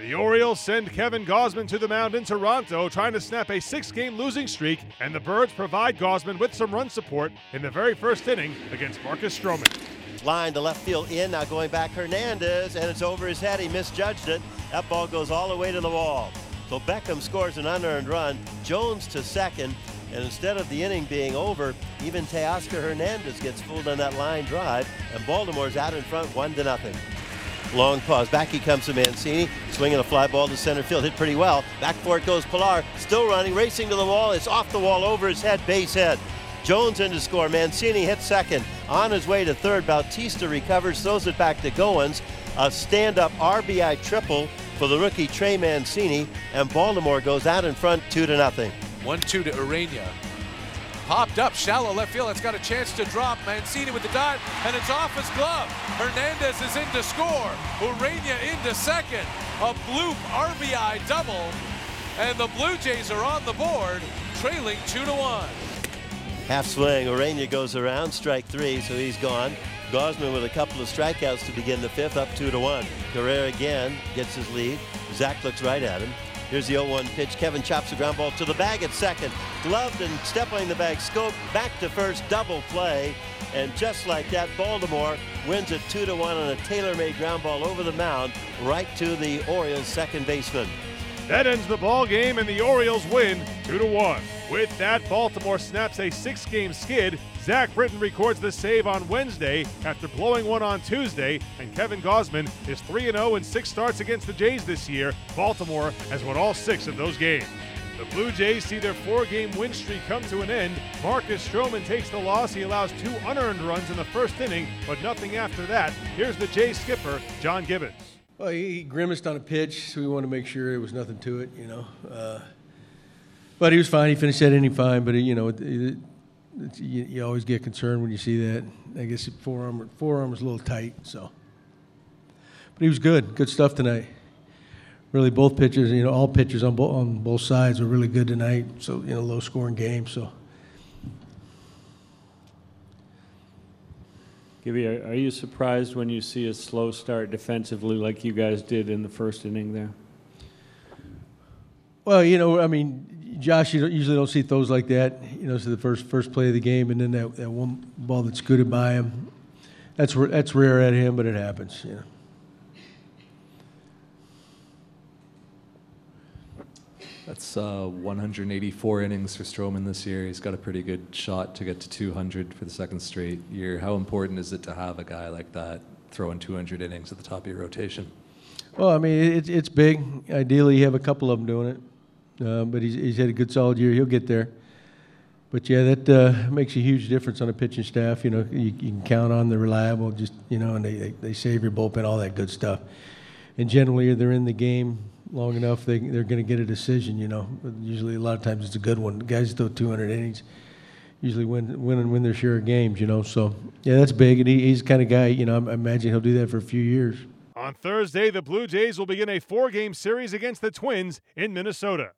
The Orioles send Kevin Gausman to the mound in Toronto, trying to snap a six game losing streak, and the Birds provide Gausman with some run support in the very first inning against Marcus Stroman. Line to left field in, now going back Hernandez, and it's over his head. He misjudged it. That ball goes all the way to the wall. So Beckham scores an unearned run. Jones to second, and instead of the inning being over, even Teoscar Hernandez gets fooled on that line drive, and Baltimore's out in front one to nothing. Long pause. Back he comes to Mancini, swinging a fly ball to center field. Hit pretty well. Back for it goes Pillar. Still running, racing to the wall. It's off the wall, over his head, base head. Jones in to score. Mancini hits second. On his way to third, Bautista recovers, throws it back to Goins. A stand-up RBI triple for the rookie Trey Mancini, and Baltimore goes out in front two to nothing. One two to Urena. Popped up, shallow left field. It's got a chance to drop. Mancini with the dive, and it's off his glove. Hernandez is in to score. Urena into second. A bloop RBI double, and the Blue Jays are on the board, trailing two to one. Half swing, Urena goes around, strike three, so he's gone. Gausman with a couple of strikeouts to begin the fifth, up two to one. Guerrero again gets his lead. Zach looks right at him. Here's the 0-1 pitch. Kevin chops the ground ball to the bag at second. Gloved and stepping the bag. Schoop back to first. Double play. And just like that, Baltimore wins it 2 to 1 on a tailor made ground ball over the mound right to the Orioles' second baseman. That ends the ball game, and the Orioles win 2 to 1. With that, Baltimore snaps a six game skid. Zach Britton records the save on Wednesday after blowing one on Tuesday, and Kevin Gausman is 3 0 in six starts against the Jays this year. Baltimore has won all six of those games. The Blue Jays see their four game win streak come to an end. Marcus Stroman takes the loss. He allows two unearned runs in the first inning, but nothing after that. Here's the Jays skipper, John Gibbons. Well, he grimaced on a pitch, so we wanted to make sure there was nothing to it, you know. Uh, but he was fine. He finished that inning fine. But you know, it, it, you, you, always get concerned when you see that. I guess forearm forearm was a little tight. So, but he was good. Good stuff tonight. Really, both pitchers. You know, all pitchers on both on both sides were really good tonight. So you know, low scoring game. So. Gibby, are you surprised when you see a slow start defensively like you guys did in the first inning there? Well, you know, I mean, Josh, you usually don't see throws like that. You know, so the first first play of the game, and then that, that one ball that's scooted by him. That's that's rare at him, but it happens. You know. That's uh, 184 innings for Stroman this year. He's got a pretty good shot to get to 200 for the second straight year. How important is it to have a guy like that throwing 200 innings at the top of your rotation? Well, I mean, it's it's big. Ideally, you have a couple of them doing it. Uh, but he's, he's had a good solid year. He'll get there. But yeah, that uh, makes a huge difference on a pitching staff. You know, you, you, can count on the reliable, just you know, and they, they, they save your bullpen, all that good stuff. And generally, they're in the game long enough, they they're going to get a decision. You know, but usually a lot of times it's a good one. Guys throw 200 innings, usually win win and win their share of games. You know, so yeah, that's big, and he, he's the kind of guy. You know, I imagine he'll do that for a few years. On Thursday, the Blue Jays will begin a four game series against the Twins in Minnesota.